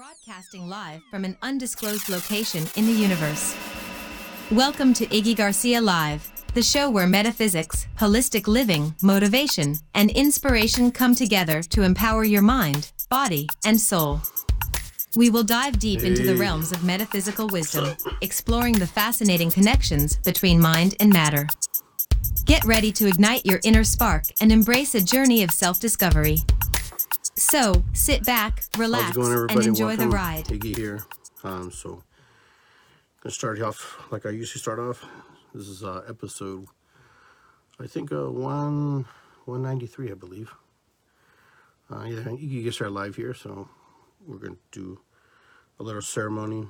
Broadcasting live from an undisclosed location in the universe. Welcome to Iggy Garcia Live, the show where metaphysics, holistic living, motivation, and inspiration come together to empower your mind, body, and soul. We will dive deep into the realms of metaphysical wisdom, exploring the fascinating connections between mind and matter. Get ready to ignite your inner spark and embrace a journey of self discovery. So, sit back, relax, going, and enjoy the Welcome. ride. Iggy here. Um, so, gonna start off like I usually start off. This is uh, episode, I think, uh, one one ninety three, I believe. Uh, yeah, Iggy Garcia live here, so we're gonna do a little ceremony.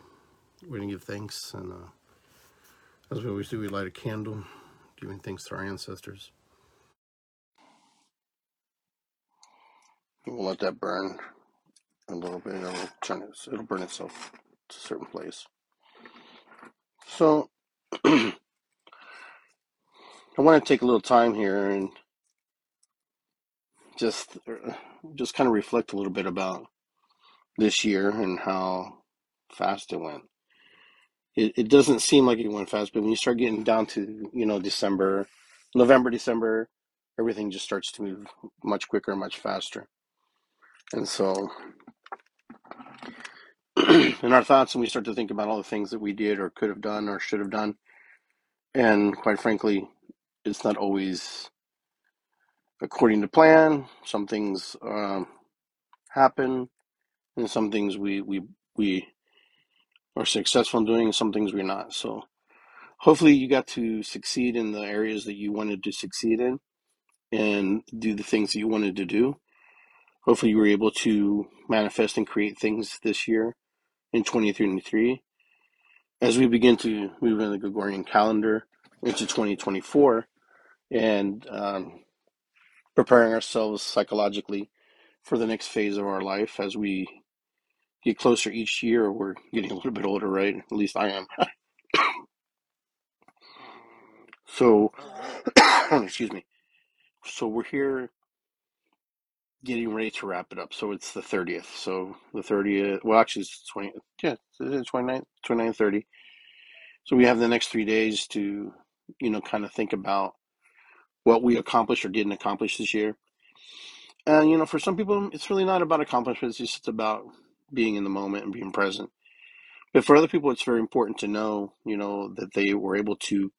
We're gonna give thanks, and uh, as we always do, we light a candle, giving thanks to our ancestors. We'll let that burn a little bit. It'll turn it, it'll burn itself to a certain place. So I want to take a little time here and just just kind of reflect a little bit about this year and how fast it went. It, it doesn't seem like it went fast, but when you start getting down to you know December, November, December, everything just starts to move much quicker, much faster. And so in our thoughts, and we start to think about all the things that we did or could have done or should have done, and quite frankly, it's not always according to plan. Some things um, happen, and some things we we we are successful in doing, some things we're not. So hopefully, you got to succeed in the areas that you wanted to succeed in, and do the things that you wanted to do. Hopefully, you were able to manifest and create things this year in 2023 as we begin to move in the Gregorian calendar into 2024 and um, preparing ourselves psychologically for the next phase of our life as we get closer each year. We're getting a little bit older, right? At least I am. So, excuse me. So we're here getting ready to wrap it up. So it's the 30th. So the 30th, well, actually, it's 20, yeah, it's 29th, 29th, 30. So we have the next three days to, you know, kind of think about what we accomplished or didn't accomplish this year. And, you know, for some people, it's really not about accomplishments, it's just about being in the moment and being present. But for other people, it's very important to know, you know, that they were able to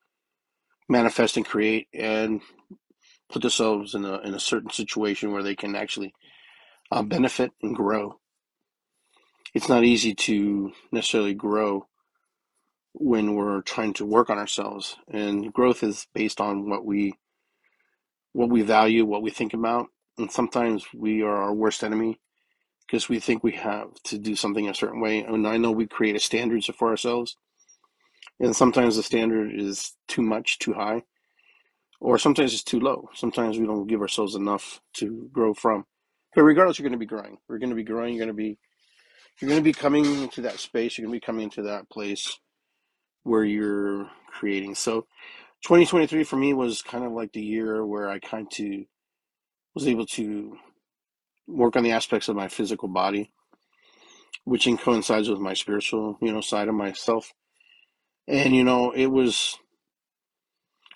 manifest and create and put themselves in a, in a certain situation where they can actually uh, benefit and grow. It's not easy to necessarily grow when we're trying to work on ourselves. And growth is based on what we what we value, what we think about. And sometimes we are our worst enemy because we think we have to do something a certain way. And I know we create a standard for ourselves, and sometimes the standard is too much, too high, or sometimes it's too low. Sometimes we don't give ourselves enough to grow from. But regardless, you're going to be growing. We're going to be growing. You're going to be you're going to be coming into that space. You're going to be coming into that place where you're creating. So 2023 for me was kind of like the year where I kind of was able to work on the aspects of my physical body, which in coincides with my spiritual, you know, side of myself. And you know, it was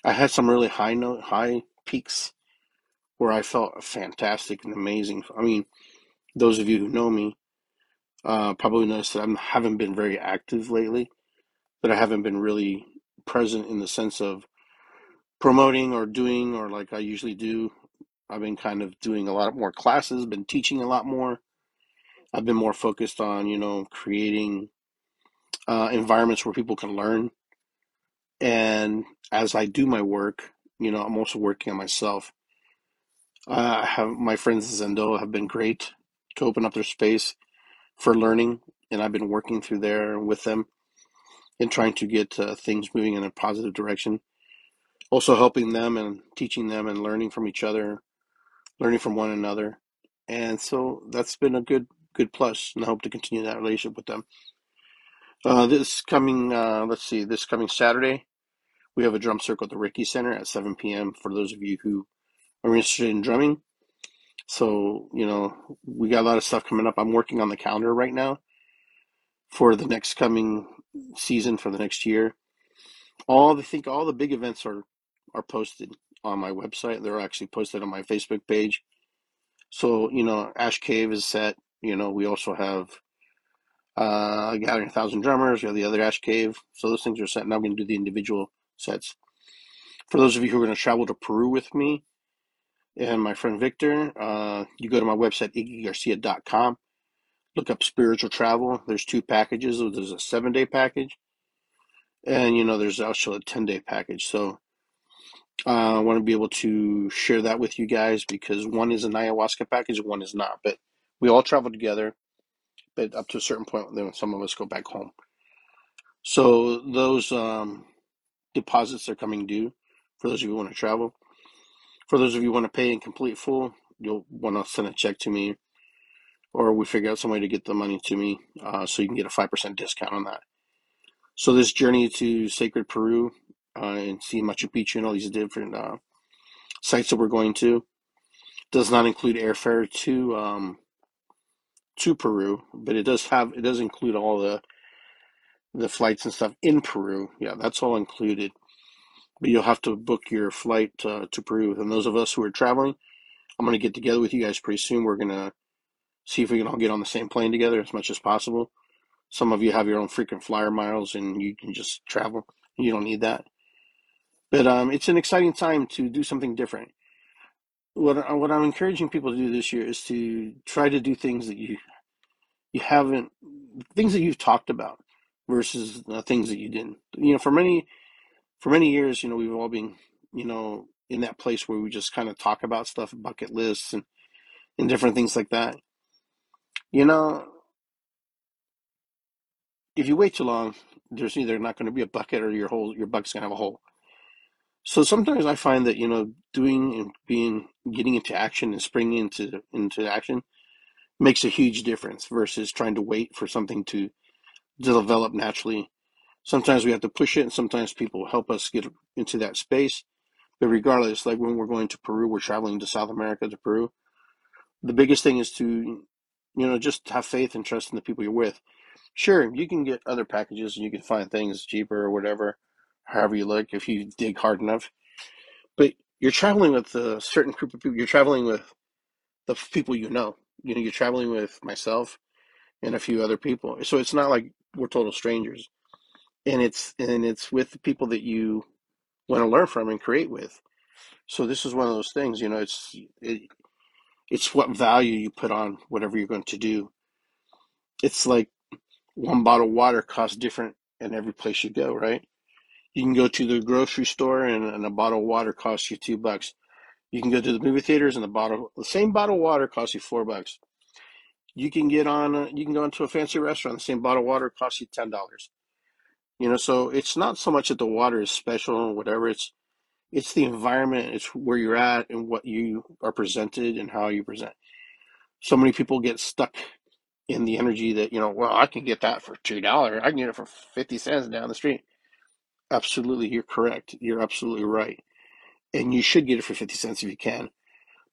I had some really high note, high peaks where I felt fantastic and amazing. I mean, those of you who know me uh, probably noticed that I haven't been very active lately. That I haven't been really present in the sense of promoting or doing or like I usually do. I've been kind of doing a lot more classes, been teaching a lot more. I've been more focused on, you know, creating uh, environments where people can learn. And as I do my work, you know, I'm also working on myself. Uh, I have my friends Zendo have been great to open up their space for learning, and I've been working through there with them and trying to get uh, things moving in a positive direction. Also helping them and teaching them and learning from each other, learning from one another, and so that's been a good good plus, and I hope to continue that relationship with them. Uh, this coming, uh, let's see, this coming Saturday, we have a drum circle at the Reiki Center at 7 p.m. for those of you who are interested in drumming. So, you know, we got a lot of stuff coming up. I'm working on the calendar right now for the next coming season for the next year. All the think all the big events are are posted on my website. They're actually posted on my Facebook page. So you know, Ash Cave is set. You know, we also have uh, Gathering a Thousand Drummers. Have the other Ash Cave. So those things are set. Now I'm going to do the individual sets. For those of you who are going to travel to Peru with me and my friend Victor, uh, you go to my website, iggygarcia.com. Look up spiritual travel. There's two packages. There's a seven day package, and you know there's also a ten day package. So uh, I want to be able to share that with you guys because one is an ayahuasca package, one is not. But we all travel together, but up to a certain point, then some of us go back home. So those um, deposits are coming due for those of you who want to travel. For those of you who want to pay in complete full, you'll want to send a check to me, or we figure out some way to get the money to me, uh, so you can get a five percent discount on that. So this journey to Sacred Peru uh, and see Machu Picchu and all these different uh, sites that we're going to does not include airfare to um, to Peru, but it does have it does include all the the flights and stuff in Peru. Yeah, that's all included. But you'll have to book your flight uh, to Peru. And those of us who are traveling, I'm going to get together with you guys pretty soon. We're going to see if we can all get on the same plane together as much as possible. Some of you have your own frequent flyer miles and you can just travel. You don't need that. But um, it's an exciting time to do something different. What what I'm encouraging people to do this year is to try to do things that you you haven't things that you've talked about versus uh, things that you didn't. You know, for many for many years, you know, we've all been you know in that place where we just kind of talk about stuff, bucket lists, and and different things like that. You know, if you wait too long, there's either not going to be a bucket or your hole your bucket's going to have a hole. So sometimes I find that you know doing and being getting into action and springing into into action makes a huge difference versus trying to wait for something to develop naturally. Sometimes we have to push it, and sometimes people help us get into that space. But regardless, like when we're going to Peru, we're traveling to South America to Peru. The biggest thing is to, you know, just have faith and trust in the people you're with. Sure, you can get other packages and you can find things cheaper or whatever, however you look, if you dig hard enough. But you're traveling with a certain group of people. You're traveling with the people you know. You know, you're traveling with myself and a few other people. So it's not like we're total strangers. And it's and it's with the people that you want to learn from and create with. So this is one of those things, you know, it's it, it's what value you put on whatever you're going to do. It's like one bottle of water costs different in every place you go, right? You can go to the grocery store and, and a bottle of water costs you two bucks. You can go to the movie theaters and the bottle the same bottle of water costs you four bucks. You can get on a, you can go into a fancy restaurant, the same bottle of water costs you ten dollars. You know, so it's not so much that the water is special or whatever, it's it's the environment, it's where you're at and what you are presented and how you present. So many people get stuck in the energy that, you know, well, I can get that for two dollars. I can get it for fifty cents down the street. Absolutely, you're correct. You're absolutely right. And you should get it for 50 cents if you can.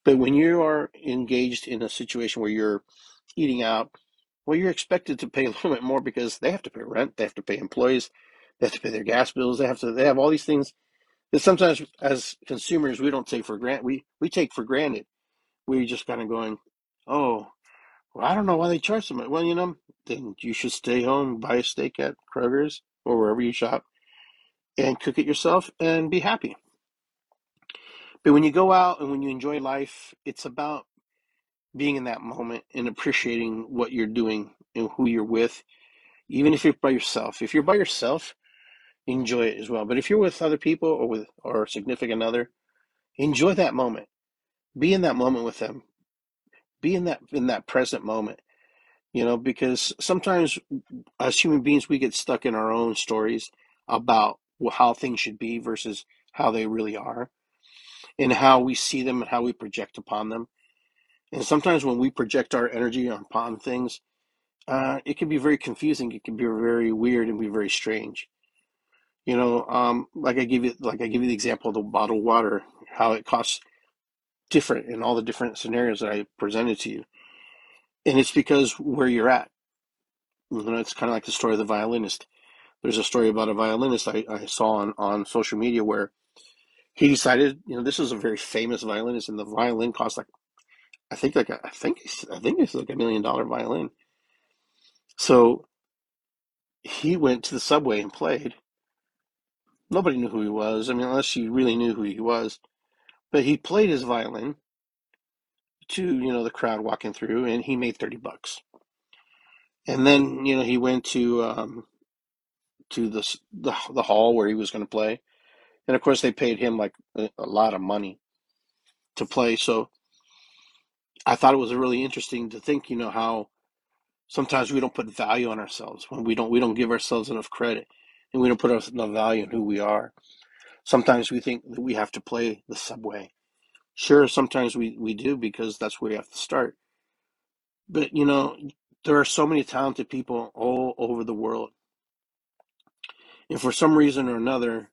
But when you are engaged in a situation where you're eating out, well, you're expected to pay a little bit more because they have to pay rent, they have to pay employees, they have to pay their gas bills, they have to they have all these things that sometimes as consumers we don't take for granted. We we take for granted. We're just kind of going, oh, well, I don't know why they charge so much. Well, you know, then you should stay home, buy a steak at Kroger's or wherever you shop, and cook it yourself and be happy. But when you go out and when you enjoy life, it's about being in that moment and appreciating what you're doing and who you're with, even if you're by yourself. If you're by yourself, enjoy it as well. But if you're with other people or with or significant other, enjoy that moment. Be in that moment with them. Be in that in that present moment. You know, because sometimes as human beings we get stuck in our own stories about how things should be versus how they really are and how we see them and how we project upon them. And sometimes when we project our energy upon things, uh, it can be very confusing. It can be very weird and be very strange. You know, um, like I give you, like I give you the example of the bottled water, how it costs different in all the different scenarios that I presented to you, and it's because where you're at. You know, it's kind of like the story of the violinist. There's a story about a violinist I, I saw on, on social media where he decided, you know, this is a very famous violinist, and the violin cost like I think like a, I think it's, I think it's like a million dollar violin. So he went to the subway and played. Nobody knew who he was. I mean, unless you really knew who he was. But he played his violin to you know the crowd walking through, and he made thirty bucks. And then you know he went to um, to the, the the hall where he was going to play, and of course they paid him like a, a lot of money to play. So I thought it was really interesting to think, you know, how sometimes we don't put value on ourselves when we don't we don't give ourselves enough credit, and we don't put enough value in who we are. Sometimes we think that we have to play the subway. Sure, sometimes we, we do because that's where we have to start. But you know, there are so many talented people all over the world. For some reason or another,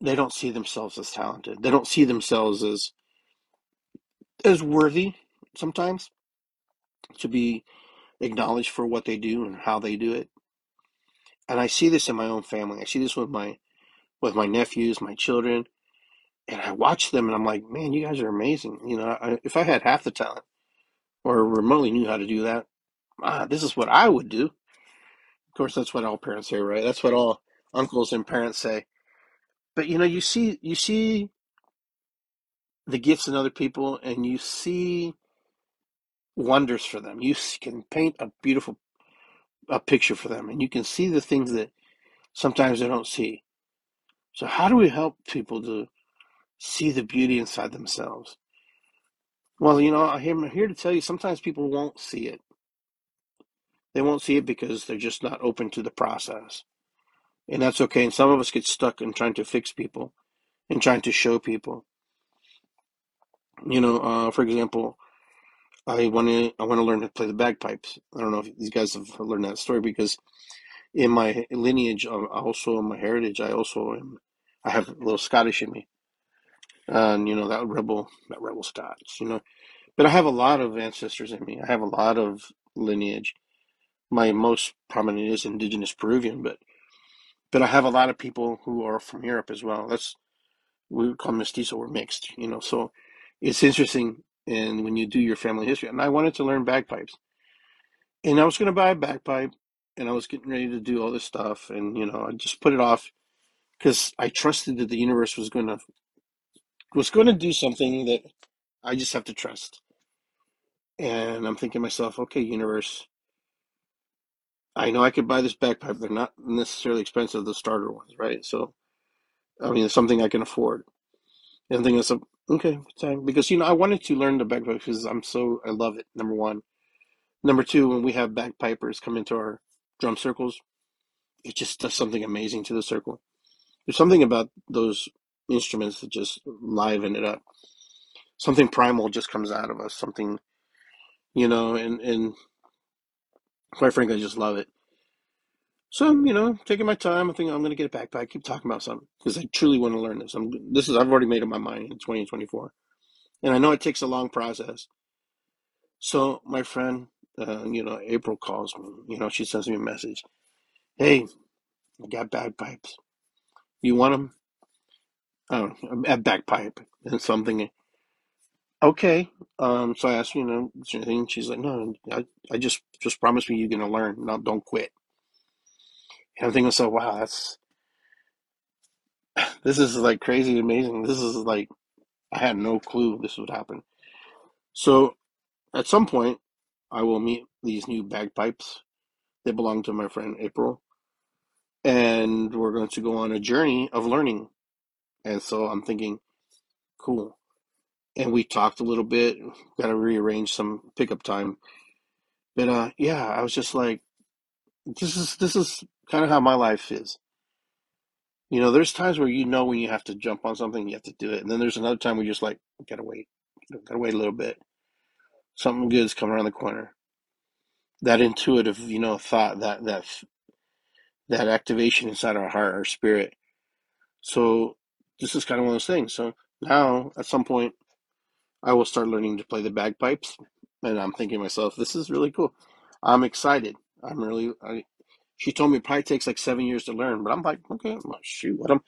they don't see themselves as talented. They don't see themselves as as worthy sometimes to be acknowledged for what they do and how they do it. And I see this in my own family. I see this with my with my nephews, my children, and I watch them and I'm like, man, you guys are amazing. You know, I, if I had half the talent or remotely knew how to do that, ah, this is what I would do. Of course, that's what all parents say, right? That's what all uncles and parents say. But you know, you see, you see the gifts in other people, and you see wonders for them. You can paint a beautiful a picture for them, and you can see the things that sometimes they don't see. So, how do we help people to see the beauty inside themselves? Well, you know, I'm here to tell you sometimes people won't see it. They won't see it because they're just not open to the process. And that's okay. And some of us get stuck in trying to fix people and trying to show people. You know, uh, for example, I want to I want to learn to play the bagpipes. I don't know if these guys have learned that story because in my lineage, um, also in my heritage, I also am I have a little Scottish in me, and you know that rebel that rebel Scots, you know. But I have a lot of ancestors in me. I have a lot of lineage. My most prominent is indigenous Peruvian, but but I have a lot of people who are from Europe as well. That's we would call mestizo or mixed, you know. So it's interesting, and when you do your family history, and I wanted to learn bagpipes, and I was going to buy a bagpipe, and I was getting ready to do all this stuff, and you know, I just put it off because I trusted that the universe was going to was going to do something that I just have to trust. And I'm thinking to myself, okay, universe, I know I could buy this bagpipe. They're not necessarily expensive, the starter ones, right? So, I mean, it's something I can afford. And I'm thinking, so, um, okay, time. Because, you know, I wanted to learn the bagpipe because I'm so, I love it, number one. Number two, when we have bagpipers come into our drum circles, it just does something amazing to the circle. There's something about those instruments that just liven it up. Something primal just comes out of us. Something, you know, and and quite frankly, I just love it. So you know, taking my time. I think I'm going to get it back, but I keep talking about something because I truly want to learn this. I'm this is I've already made up my mind in 2024, and I know it takes a long process. So my friend, uh, you know, April calls me. You know, she sends me a message. Hey, I got bagpipes. You want them? Oh, a bagpipe and something. Okay. Um, so I asked, you know, is there anything? She's like, no, I, I just, just promise me you're going to learn. No, don't quit. And I'm thinking, so, wow, that's, this is like crazy amazing. This is like, I had no clue this would happen. So at some point, I will meet these new bagpipes. They belong to my friend April. And we're going to go on a journey of learning. And so I'm thinking, cool. And we talked a little bit, got to rearrange some pickup time. But uh, yeah, I was just like, this is this is kind of how my life is. You know, there's times where you know when you have to jump on something, you have to do it, and then there's another time where you're just like, gotta wait, gotta wait a little bit. Something good's coming around the corner. That intuitive, you know, thought that that that activation inside our heart, our spirit. So this is kind of one of those things. So now, at some point, I will start learning to play the bagpipes, and I'm thinking to myself, this is really cool. I'm excited. I'm really. I, she told me it probably takes like seven years to learn, but I'm like, okay, well, shoot, what am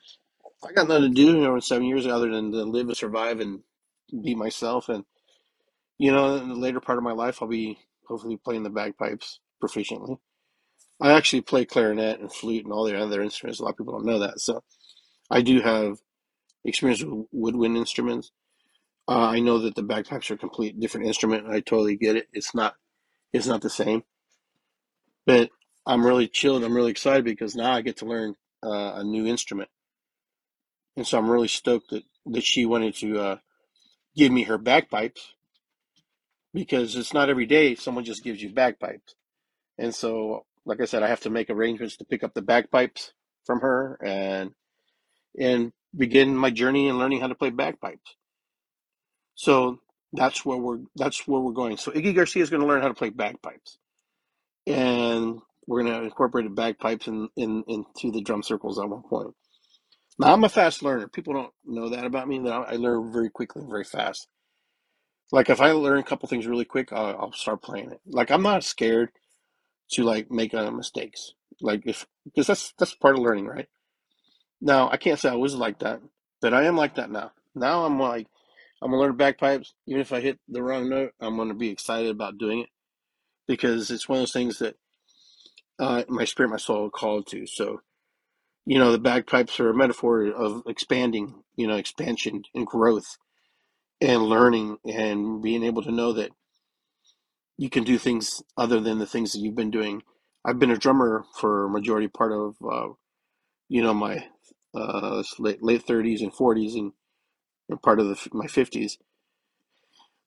I got nothing to do know, in seven years other than to live and survive and be myself. And you know, in the later part of my life, I'll be hopefully playing the bagpipes proficiently. I actually play clarinet and flute and all the other instruments. A lot of people don't know that, so I do have experience with woodwind instruments. Uh, I know that the bagpipes are a complete different instrument. I totally get it. It's not. It's not the same. But I'm really chilled. I'm really excited because now I get to learn uh, a new instrument, and so I'm really stoked that that she wanted to uh, give me her bagpipes because it's not every day someone just gives you bagpipes. And so, like I said, I have to make arrangements to pick up the bagpipes from her and and begin my journey in learning how to play bagpipes. So that's where we're that's where we're going. So Iggy Garcia is going to learn how to play bagpipes, and we're going to incorporate bagpipes in, in into the drum circles at one point. Now I'm a fast learner. People don't know that about me. That I learn very quickly, very fast. Like if I learn a couple things really quick, I'll, I'll start playing it. Like I'm not scared to like make uh, mistakes. Like if because that's that's part of learning, right? Now I can't say I was like that, but I am like that now. Now I'm like I'm gonna learn bagpipes. Even if I hit the wrong note, I'm gonna be excited about doing it because it's one of those things that uh, my spirit, my soul called to. So you know, the bagpipes are a metaphor of expanding, you know, expansion and growth and learning and being able to know that you can do things other than the things that you've been doing. I've been a drummer for a majority part of, uh, you know, my uh, late late thirties and forties and part of the, my fifties.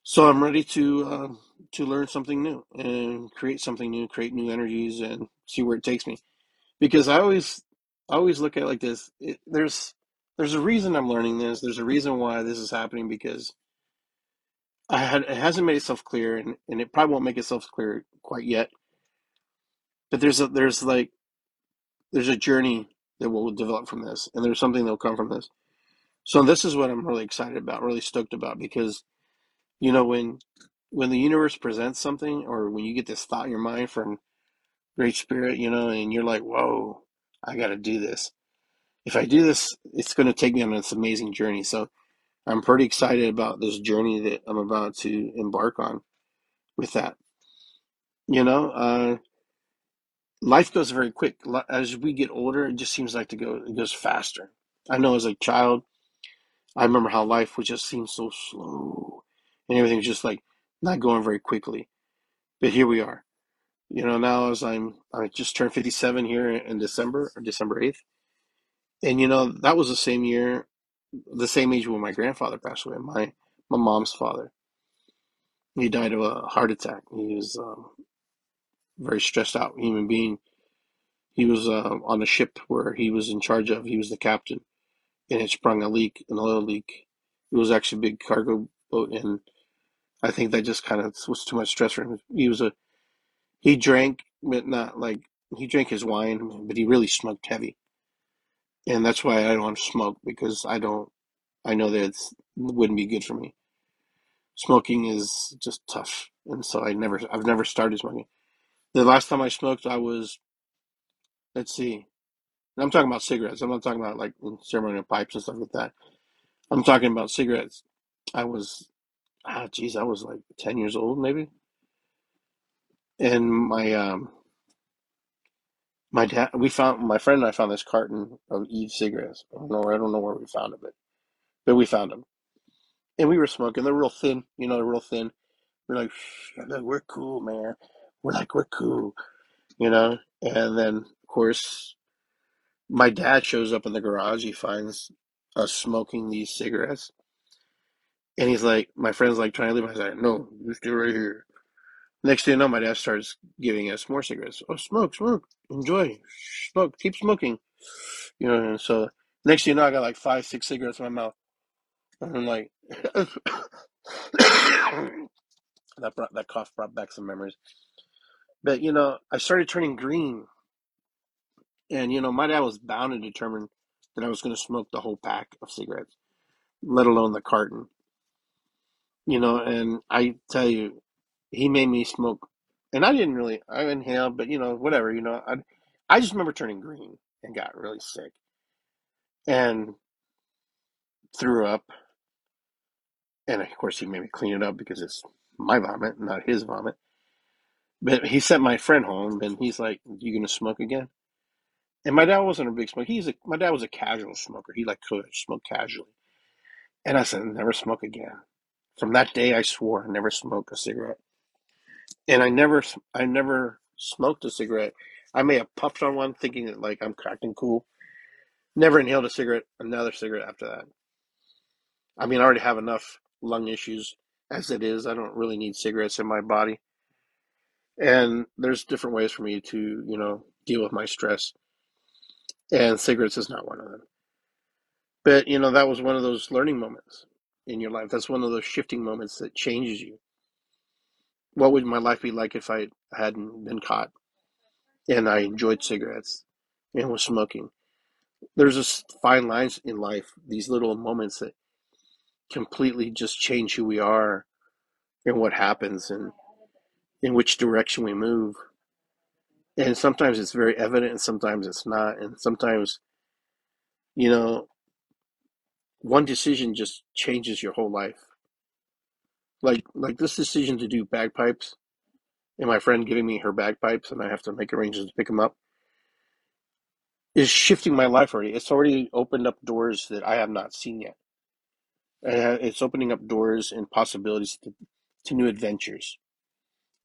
So I'm ready to uh, to learn something new and create something new, create new energies, and see where it takes me. Because I always I always look at it like this. It, there's there's a reason I'm learning this. There's a reason why this is happening because I had it hasn't made itself clear, and, and it probably won't make itself clear quite yet. But there's a there's like there's a journey that will develop from this, and there's something that will come from this. So this is what I'm really excited about, really stoked about, because you know when when the universe presents something, or when you get this thought in your mind from Great Spirit, you know, and you're like, whoa, I got to do this. If I do this, it's going to take me on this amazing journey. So I'm pretty excited about this journey that I'm about to embark on with that. You know, uh, life goes very quick. As we get older, it just seems like to go it goes faster. I know as a child, I remember how life would just seem so slow, and everything was just like not going very quickly. But here we are. You know, now as I'm I just turned 57 here in December, or December 8th, and you know that was the same year, the same age when my grandfather passed away. My my mom's father. He died of a heart attack. He was um, very stressed out human being. He was uh, on a ship where he was in charge of. He was the captain, and it sprung a leak, an oil leak. It was actually a big cargo boat, and I think that just kind of was too much stress for him. He was a he drank, but not like he drank his wine, but he really smoked heavy, and that's why I don't smoke because I don't. I know that it wouldn't be good for me. Smoking is just tough, and so I never. I've never started smoking. The last time I smoked, I was, let's see, I'm talking about cigarettes. I'm not talking about like ceremonial pipes and stuff like that. I'm talking about cigarettes. I was, ah, geez, I was like 10 years old maybe. And my, um, my dad, we found, my friend and I found this carton of Eve cigarettes. I don't know, I don't know where we found them, but, but we found them. And we were smoking. They're real thin, you know, they're real thin. We're like, we're cool, man. We're like, we're cool you know. And then, of course, my dad shows up in the garage. He finds us smoking these cigarettes, and he's like, my friend's like trying to leave. I was like, no, you stay right here. Next thing you know, my dad starts giving us more cigarettes. Oh, smoke, smoke, enjoy, smoke, keep smoking. You know, and so next thing you know, I got like five, six cigarettes in my mouth. And I'm like, that brought that cough brought back some memories. But you know, I started turning green, and you know, my dad was bound and determined that I was going to smoke the whole pack of cigarettes, let alone the carton. You know, and I tell you, he made me smoke and I didn't really I inhaled, but you know whatever you know I I just remember turning green and got really sick and threw up, and of course he made me clean it up because it's my vomit, not his vomit. But he sent my friend home, and he's like, "You gonna smoke again?" And my dad wasn't a big smoker. He's a my dad was a casual smoker. He like could smoke casually, and I said, "Never smoke again." From that day, I swore I never smoke a cigarette, and I never I never smoked a cigarette. I may have puffed on one, thinking that like I'm acting cool. Never inhaled a cigarette, another cigarette after that. I mean, I already have enough lung issues as it is. I don't really need cigarettes in my body, and there's different ways for me to you know deal with my stress, and cigarettes is not one of them. But you know, that was one of those learning moments in your life. That's one of those shifting moments that changes you. What would my life be like if I hadn't been caught and I enjoyed cigarettes and was smoking? There's just fine lines in life, these little moments that completely just change who we are and what happens and in which direction we move. And sometimes it's very evident and sometimes it's not. And sometimes, you know, one decision just changes your whole life. Like like this decision to do bagpipes and my friend giving me her bagpipes and I have to make arrangements to pick them up is shifting my life already. It's already opened up doors that I have not seen yet. Uh, it's opening up doors and possibilities to, to new adventures.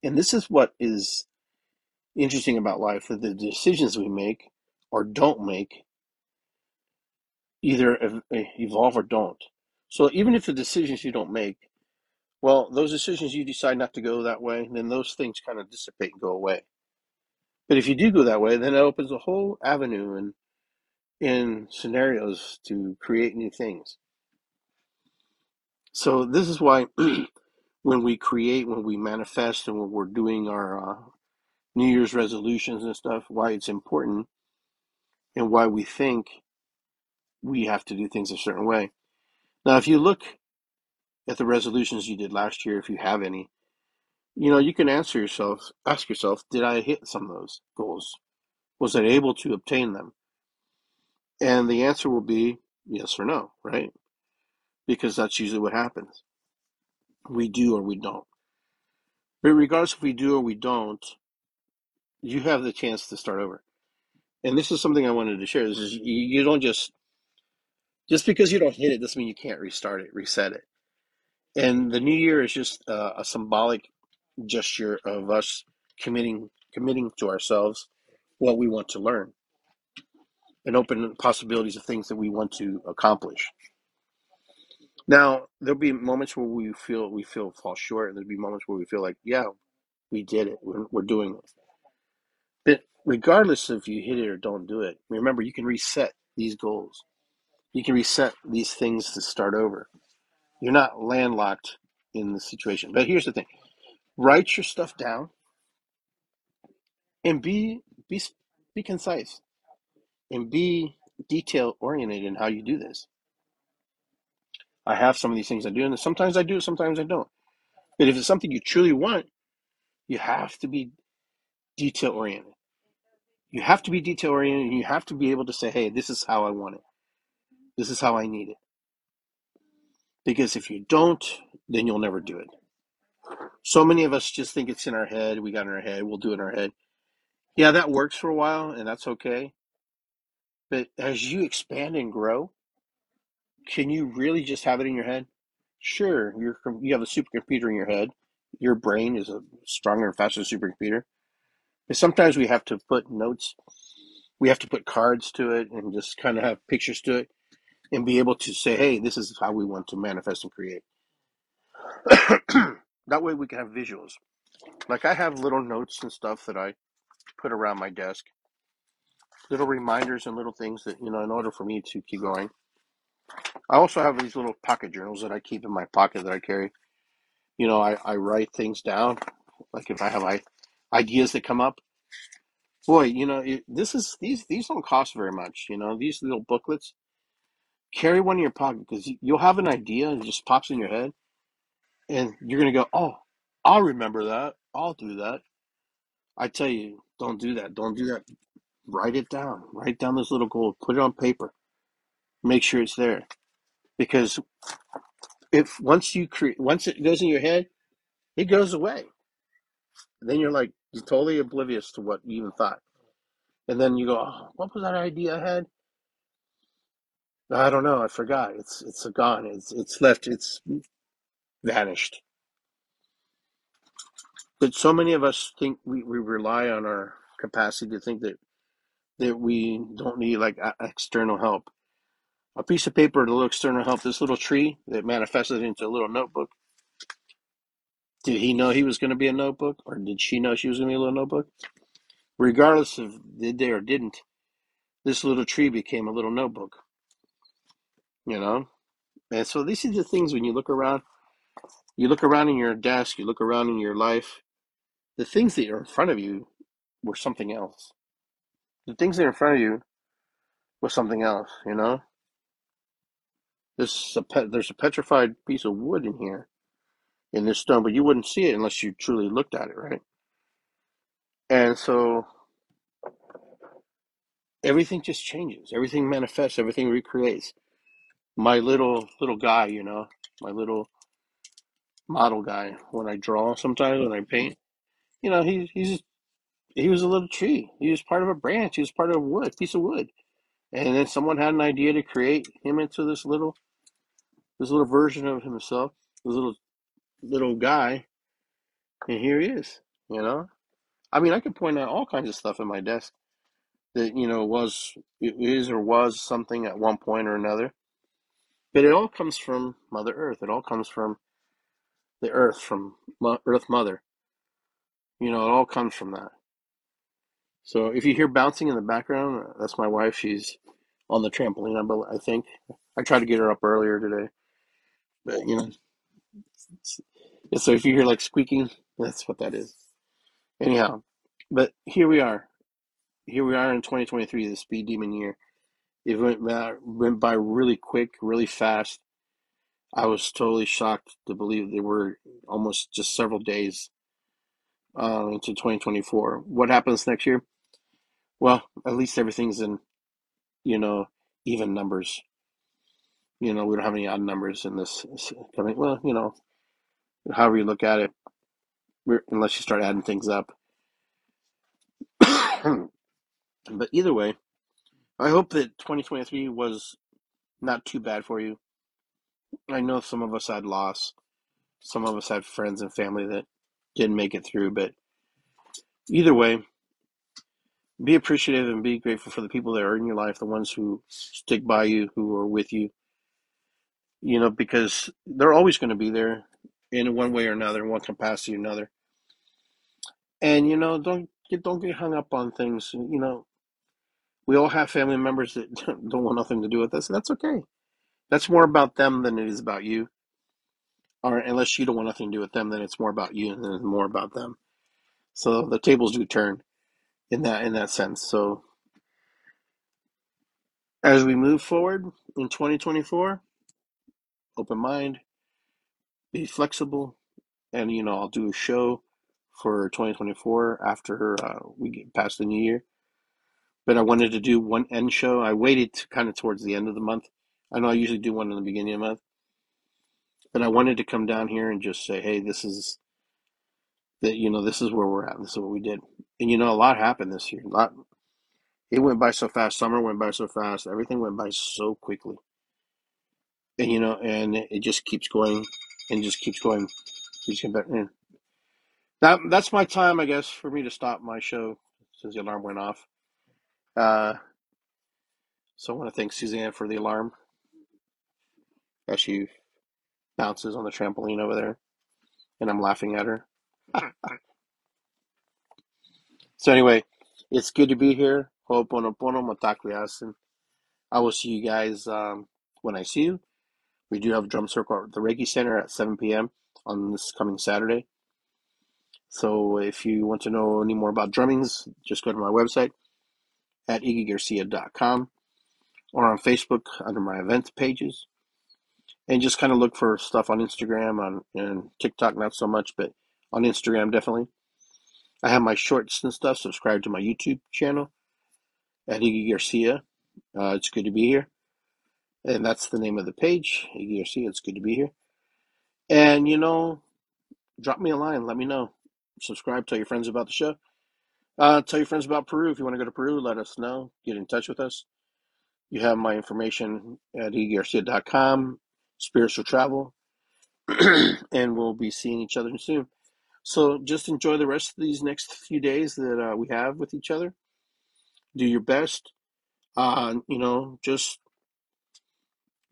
And this is what is interesting about life that the decisions we make or don't make either evolve or don't. So even if the decisions you don't make, well, those decisions you decide not to go that way, then those things kind of dissipate and go away. But if you do go that way, then it opens a whole avenue and in scenarios to create new things. So this is why when we create, when we manifest, and when we're doing our uh, New Year's resolutions and stuff, why it's important and why we think we have to do things a certain way. Now, if you look at the resolutions you did last year, if you have any, you know, you can answer yourself, ask yourself, did I hit some of those goals? Was I able to obtain them? And the answer will be yes or no, right? Because that's usually what happens. We do or we don't. But regardless if we do or we don't, you have the chance to start over. And this is something I wanted to share. This is you, don't just just because you don't hit it doesn't mean you can't restart it, reset it. And the new year is just uh, a symbolic gesture of us committing committing to ourselves what we want to learn and open possibilities of things that we want to accomplish. Now, there'll be moments where we feel we feel fall short, and there'll be moments where we feel like, yeah, we did it. We're, we're doing it. Regardless if you hit it or don't do it, remember you can reset these goals. You can reset these things to start over. You're not landlocked in the situation. But here's the thing: write your stuff down and be be be concise and be detail oriented in how you do this. I have some of these things I do, and sometimes I do, sometimes I don't. But if it's something you truly want, you have to be detail oriented. You have to be detail oriented, and you have to be able to say, "Hey, this is how I want it. This is how I need it." Because if you don't, then you'll never do it. So many of us just think it's in our head. We got in our head. We'll do it in our head. Yeah, that works for a while, and that's okay. But as you expand and grow, can you really just have it in your head? Sure, you're you have a supercomputer in your head. Your brain is a stronger and faster supercomputer. Sometimes we have to put notes, we have to put cards to it, and just kind of have pictures to it, and be able to say, "Hey, this is how we want to manifest and create." that way, we can have visuals. Like I have little notes and stuff that I put around my desk, little reminders and little things that you know, in order for me to keep going. I also have these little pocket journals that I keep in my pocket that I carry. You know, I, I write things down. Like if I have I, ideas that come up, boy, you know, this is these these don't cost very much. You know, these little booklets. Carry one in your pocket because you, you'll have an idea and it just pops in your head, and you're gonna go, oh, I'll remember that. I'll do that. I tell you, don't do that. Don't do that. Write it down. Write down this little goal. Put it on paper. Make sure it's there. Because if once you create, once it goes in your head, it goes away. Then you're like you're totally oblivious to what you even thought. And then you go, oh, what was that idea I had? I don't know. I forgot. It's it's gone. It's it's left. It's vanished. But so many of us think we, we rely on our capacity to think that that we don't need like external help. A piece of paper, a little external help. This little tree that manifested into a little notebook. Did he know he was going to be a notebook, or did she know she was going to be a little notebook? Regardless of did they or didn't, this little tree became a little notebook. You know, and so these are the things when you look around. You look around in your desk. You look around in your life. The things that are in front of you were something else. The things that are in front of you were something else. You know, this a pet, there's a petrified piece of wood in here in this stone, but you wouldn't see it unless you truly looked at it, right? And so everything just changes. Everything manifests. Everything recreates. My little little guy, you know, my little model guy. When I draw, sometimes when I paint, you know, he he's he was a little tree. He was part of a branch. He was part of a wood, piece of wood. And then someone had an idea to create him into this little this little version of himself, this little little guy, and here he is. You know, I mean, I could point out all kinds of stuff in my desk that you know was is or was something at one point or another, but it all comes from Mother Earth. It all comes from the Earth, from Earth Mother. You know, it all comes from that. So if you hear bouncing in the background, uh, that's my wife. She's on the trampoline. I think I tried to get her up earlier today, but you know, so if you hear like squeaking, that's what that is. Anyhow, but here we are. Here we are in 2023, the speed demon year. It went by, went by really quick, really fast. I was totally shocked to believe there were almost just several days uh, into 2024. What happens next year? Well, at least everything's in, you know, even numbers. You know, we don't have any odd numbers in this coming. Well, you know, however you look at it, unless you start adding things up. but either way, I hope that 2023 was not too bad for you. I know some of us had loss. Some of us had friends and family that didn't make it through, but either way, be appreciative and be grateful for the people that are in your life, the ones who stick by you, who are with you. You know, because they're always going to be there in one way or another, in one capacity or another. And you know, don't get don't get hung up on things. You know, we all have family members that don't want nothing to do with us, and that's okay. That's more about them than it is about you. Or unless you don't want nothing to do with them, then it's more about you and then more about them. So the tables do turn in that in that sense. So as we move forward in 2024, open mind, be flexible, and you know I'll do a show for 2024 after uh, we get past the new year. But I wanted to do one end show. I waited to kind of towards the end of the month. I know I usually do one in the beginning of the month, but I wanted to come down here and just say, hey, this is that you know this is where we're at. This is what we did, and you know a lot happened this year. A lot. It went by so fast. Summer went by so fast. Everything went by so quickly, and you know, and it just keeps going, and just keeps going. Keeps getting better. That that's my time, I guess, for me to stop my show since the alarm went off. Uh, so I want to thank Suzanne for the alarm as she bounces on the trampoline over there, and I'm laughing at her. so anyway, it's good to be here. Ho'oponopono Mitakuye Oyasin. I will see you guys um, when I see you. We do have a drum circle at the Reiki Center at 7 p.m. on this coming Saturday. So if you want to know any more about drummings, just go to my website at iggygarcia.com or on Facebook under my event pages. And just kind of look for stuff on Instagram on and TikTok not so much, but on Instagram definitely. I have my shorts and stuff. Subscribe to my YouTube channel at Iggy Garcia. Uh, it's good to be here. And that's the name of the page, Iggy Garcia. It's good to be here. And, you know, drop me a line. Let me know. Subscribe. Tell your friends about the show. Uh, tell your friends about Peru. If you want to go to Peru, let us know. Get in touch with us. You have my information at iggygarcia.com, spiritual travel, and we'll be seeing each other soon. So just enjoy the rest of these next few days that uh, we have with each other. Do your best. Uh, you know, just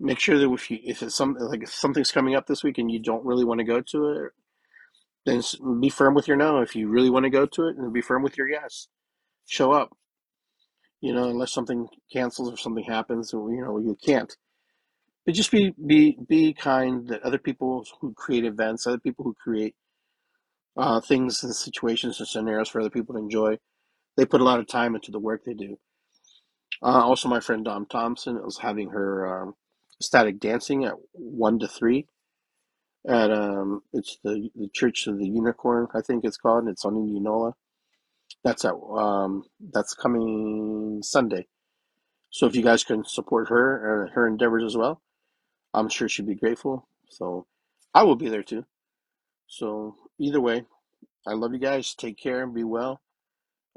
make sure that if you if it's some like if something's coming up this week and you don't really want to go to it, then be firm with your no. If you really want to go to it, and be firm with your yes. Show up. You know, unless something cancels or something happens, or you know you can't. But just be be be kind that other people who create events, other people who create uh, things and situations and scenarios for other people to enjoy, they put a lot of time into the work they do. Uh, also, my friend Dom Thompson was having her um, static dancing at one to three at um, it's the the Church of the Unicorn, I think it's called. It's on Indianola. That's at um, that's coming Sunday. So if you guys can support her and her endeavors as well, I'm sure she'd be grateful. So I will be there too. So either way, I love you guys. Take care and be well.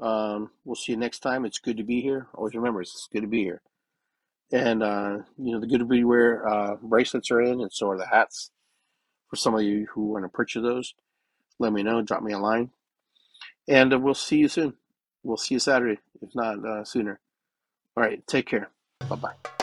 Um, we'll see you next time. It's good to be here. Always remember, it's good to be here. And uh, you know, the good to be wear uh, bracelets are in, and so are the hats. For some of you who want to purchase those, let me know. Drop me a line, and uh, we'll see you soon. We'll see you Saturday, if not uh, sooner. All right, take care. Bye bye.